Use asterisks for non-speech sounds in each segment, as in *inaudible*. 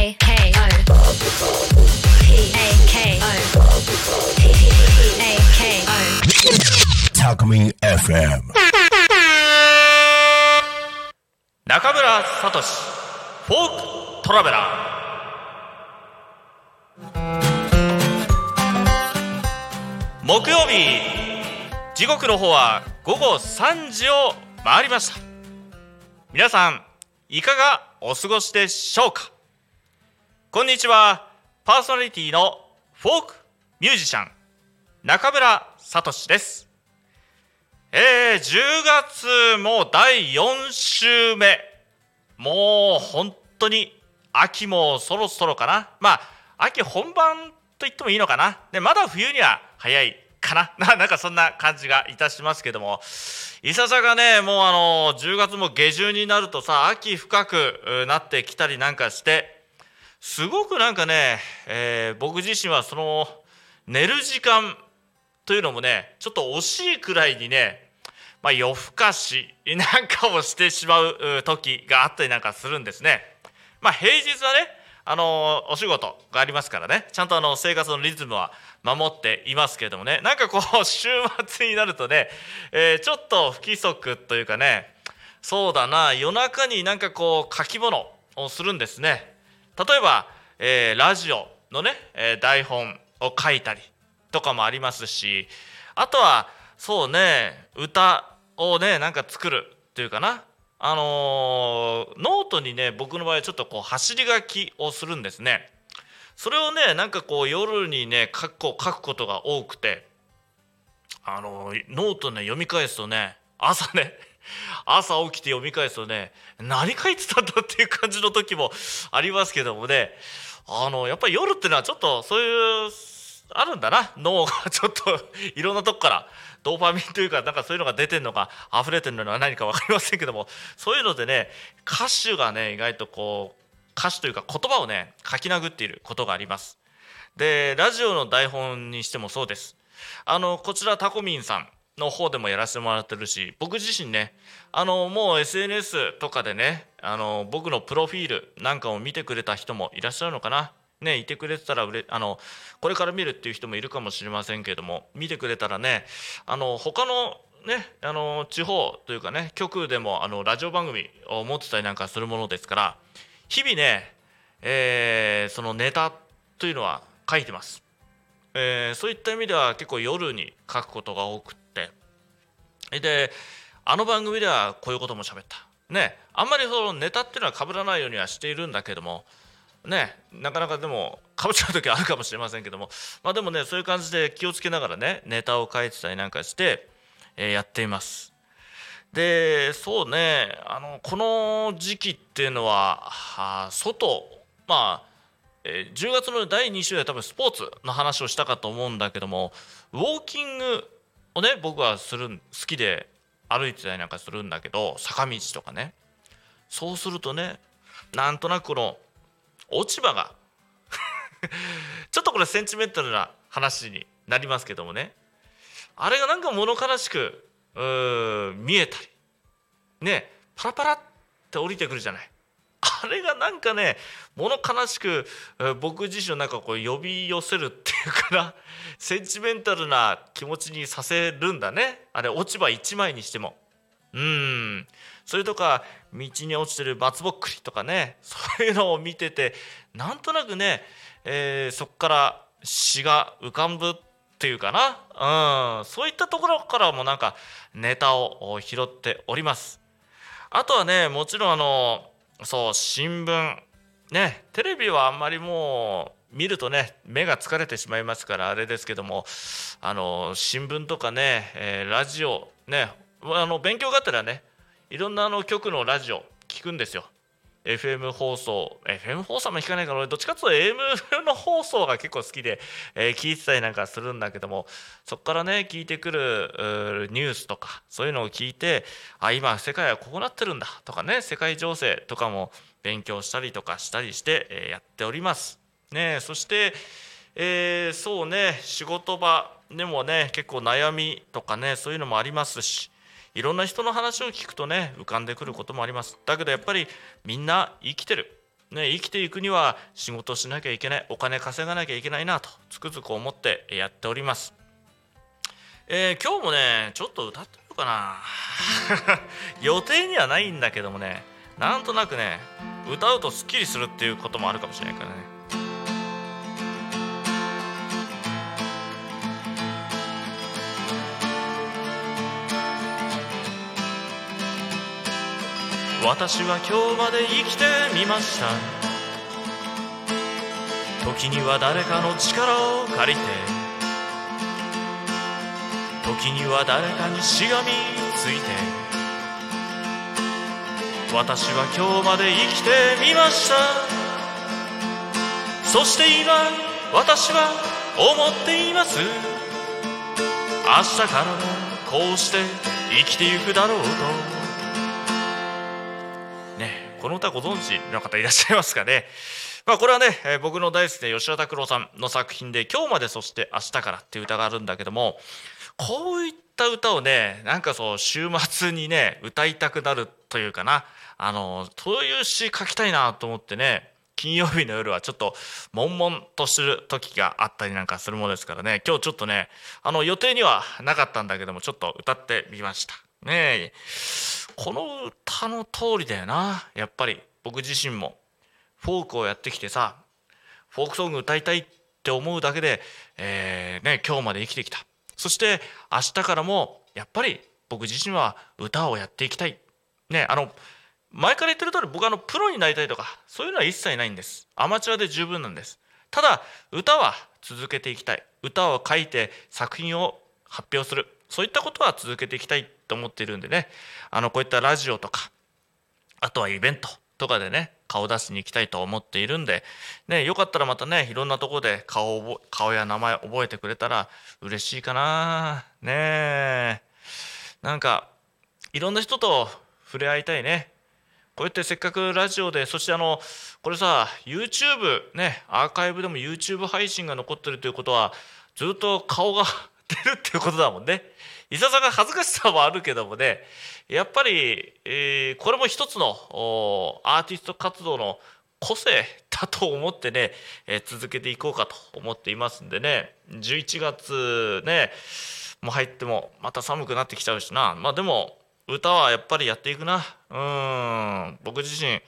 A K O P A K O P A K O タクミン FM 中村聡フォークトラベラー。木曜日時刻の方は午後3時を回りました。皆さんいかがお過ごしでしょうか？こんにちは。パーソナリティのフォークミュージシャン中村聡です。えー、10月も第4週目。もう本当に秋もそろそろかな。まあ秋本番と言ってもいいのかな。でまだ冬には早いかな。*laughs* ななんかそんな感じがいたしますけども。いささかねもうあの10月も下旬になるとさ秋深くなってきたりなんかしてすごくなんかね、えー僕自身はその寝る時間というのもねちょっと惜しいくらいにね、まあ、夜更かし *laughs* なんかをしてしまう時があったりなんかするんですね。まあ、平日はねあのお仕事がありますからねちゃんとあの生活のリズムは守っていますけれどもねなんかこう *laughs* 週末になるとね、えーちょっと不規則というかねそうだな夜中になんかこう書き物をするんですね。例えば、えーラジオのね、えー台本を書いたりとかもありますしあとはそうね歌をねなんか作るというかな。あのーノートにね僕の場合ちょっとこう走り書きをするんですね。それをねなんかこう夜にね書く書くことが多くてあのーノートね読み返すとね朝ね朝起きて読み返すとね何書いてたんだっていう感じの時もありますけどもねあのやっぱり夜ってのはちょっとそういうあるんだな脳がちょっと *laughs* いろんなとこからドーパミンというかなんかそういうのが出てるのか溢れてるのは何か分かりませんけどもそういうのでね歌手がね意外とこう歌詞というか言葉をね書き殴っていることがあります。でラジオの台本にしてもそうです。あのこちらタコミンさんの方でもやらせてもらってるし僕自身ねあのもう SNS とかでねあの僕のプロフィールなんかを見てくれた人もいらっしゃるのかな。ね、いてくれてたらうれあのこれから見るっていう人もいるかもしれませんけども見てくれたらねあの他のねあの地方というかね局でもあのラジオ番組を持ってたりなんかするものですから日々ね、えーそのネタというのは書いてます。えーそういった意味では結構夜に書くことが多くってであの番組ではこういうことも喋ったねあんまりそのネタっていうのは被らないようにはしているんだけどもねなかなかでも被っちゃう時あるかもしれませんけどもまあでもねそういう感じで気をつけながらねネタを書いてたりなんかして、えーやっています。でそうねあのこの時期っていうのは外まあえ10月の第2週で多分スポーツの話をしたかと思うんだけどもウォーキングをね僕はする好きで歩いてたりなんかするんだけど坂道とかね。そうするとねなんとなくこの落ち葉が *laughs* ちょっとこれセンチメンタルな話になりますけどもね。あれがなんか物悲しく見えたり。ねパラパラって降りてくるじゃない。あれがなんかね物悲しく僕自身をなんかこう呼び寄せるっていうかな *laughs* センチメンタルな気持ちにさせるんだね。あれ落ち葉一枚にしても。うん。それとか道に落ちてる松ぼっくりとかね。*laughs* そういうのを見ててなんとなくね、えーそこから詩が浮かぶっていうかな、うん、そういったところからもなんかネタを拾っております。あとはねもちろんあのそう新聞ねテレビはあんまりもう見るとね目が疲れてしまいますからあれですけどもあの新聞とかね、えーラジオねあの勉強があったらねいろんなあの局のラジオ聞くんですよ。FM 放送 FM 放送も聞かないから俺どっちかというと AM の放送が結構好きで、えー聞いてたりなんかするんだけどもそこからね聞いてくるニュースとかそういうのを聞いてあ今世界はこうなってるんだとかね世界情勢とかも勉強したりとかしたりして、えーやっております。ね、そして、えーそうね仕事場でもね結構悩みとかねそういうのもありますしいろんな人の話を聞くとね浮かんでくることもあります。だけどやっぱりみんな生きてる。ね、生きていくには仕事しなきゃいけない。お金稼がなきゃいけないなとつくづく思ってやっております、えー今日もねちょっと歌ってみようかな。*laughs* 予定にはないんだけどもねなんとなくね歌うとすっきりするっていうこともあるかもしれないからね。私は今日まで生きてみました。時には誰かの力を借りて時には誰かにしがみついて私は今日まで生きてみました。そして今私は思っています。明日からもこうして生きてゆくだろうと。この歌ご存知の方いらっしゃいますかね？*laughs* まあこれはね、え僕の大好きな吉田拓郎さんの作品で「今日までそして明日から」っていう歌があるんだけどもこういった歌をねなんかそう週末にね歌いたくなるというかなあのそういう詩書きたいなと思ってね金曜日の夜はちょっと悶々とする時があったりなんかするものですからね今日ちょっとねあの予定にはなかったんだけどもちょっと歌ってみました。ねこの歌の通りだよな。やっぱり。僕自身も。フォークをやってきてさフォークソング歌いたいって思うだけで、えーね、今日まで生きてきた。そして明日からもやっぱり僕自身は歌をやっていきたい。ねあの前から言ってる通り僕はあのプロになりたいとかそういうのは一切ないんです。アマチュアで十分なんです。ただ歌は続けていきたい。歌を書いて作品を発表する。そういったことは続けていきたい。と思っているんでね。あのこういったラジオとかあとはイベントとかでね顔出しに行きたいと思っているんで、ね、よかったらまたねいろんなとこで顔を顔や名前覚えてくれたら嬉しいかな。ねなんかいろんな人と触れ合いたいね。こうやってせっかくラジオでそしてあのこれさ YouTube ねアーカイブでも YouTube 配信が残ってるということはずっと顔が *laughs* 出るっていうことだもんね。いささか恥ずかしさもあるけどもねやっぱり、えーこれも一つのアーティスト活動の個性だと思ってね、えー続けていこうかと思っていますんでね。11月ねもう入ってもまた寒くなってきちゃうしな。まあでも歌はやっぱりやっていくな。うん僕自身。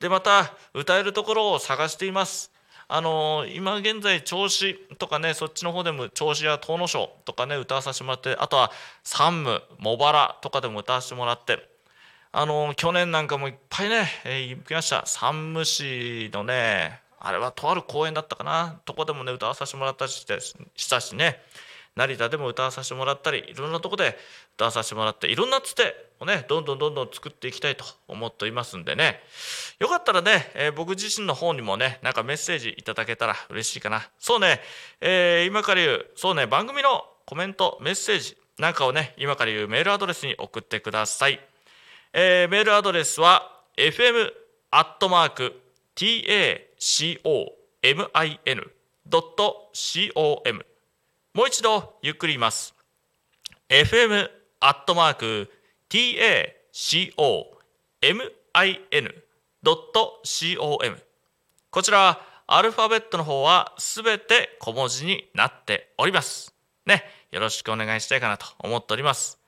でまた歌えるところを探しています。あの今現在銚子とかねそっちの方でも銚子や東野省とかね歌わさせてもらってあとは山武茂原とかでも歌わせてもらってあの去年なんかもいっぱいね、えー行きました。山武市のねあれはとある公園だったかな。とこでもね歌わさせてもらったりしてしたしね。成田でも歌わさせてもらったりいろんなとこで歌わさせてもらっていろんなつてをねどんどんどんどん作っていきたいと思っていますんでね。よかったらね、えー僕自身の方にもねなんかメッセージいただけたら嬉しいかな。そうね、えー今から言うそうね番組のコメントメッセージなんかをね今から言うメールアドレスに送ってください。えーメールアドレスは fm.tacomin.com もう一度ゆっくり言います。fm アットマーク tacomin.com こちらアルファベットの方はすべて小文字になっております。ねよろしくお願いしたいかなと思っております。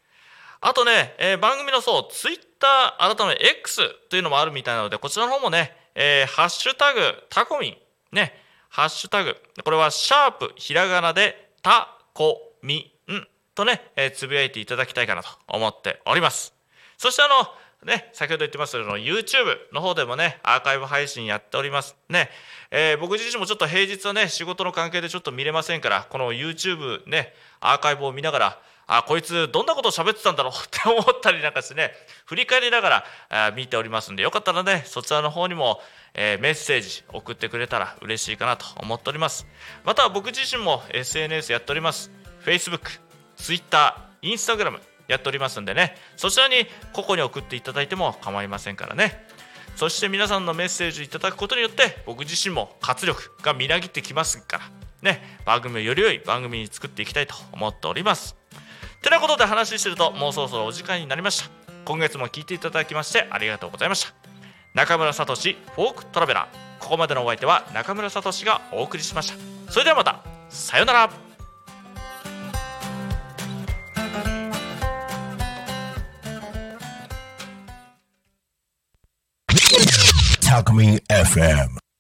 あとね、えー番組のそう、ツイッター、改め X というのもあるみたいなので、こちらの方もね、えーハッシュタグ、タコミン、ね、ハッシュタグ、これはシャープ、ひらがなで、たこみんとね、えーつぶやいていただきたいかなと思っております。そしてあの、ね、先ほど言ってますけど YouTube の方でもねアーカイブ配信やっておりますね、えー僕自身もちょっと平日はね仕事の関係でちょっと見れませんからこの YouTube ねアーカイブを見ながらあこいつどんなことを喋ってたんだろう？って思ったりなんかしてね振り返りながら見ておりますんでよかったらねそちらの方にも、えーメッセージ送ってくれたら嬉しいかなと思っております。また僕自身も SNS やっております。Facebook、Twitter、Instagram やっておりますんでね。そちらに個々に送っていただいても構いませんからね。そして皆さんのメッセージいただくことによって僕自身も活力がみなぎってきますからね。番組をより良い番組に作っていきたいと思っております。てなことで話してるともうそろそろお時間になりました。今月も聞いていただきましてありがとうございました。中村聡フォークトラベラー。ここまでのお相手は中村聡がお送りしました。それではまた。さようなら。たくみ FM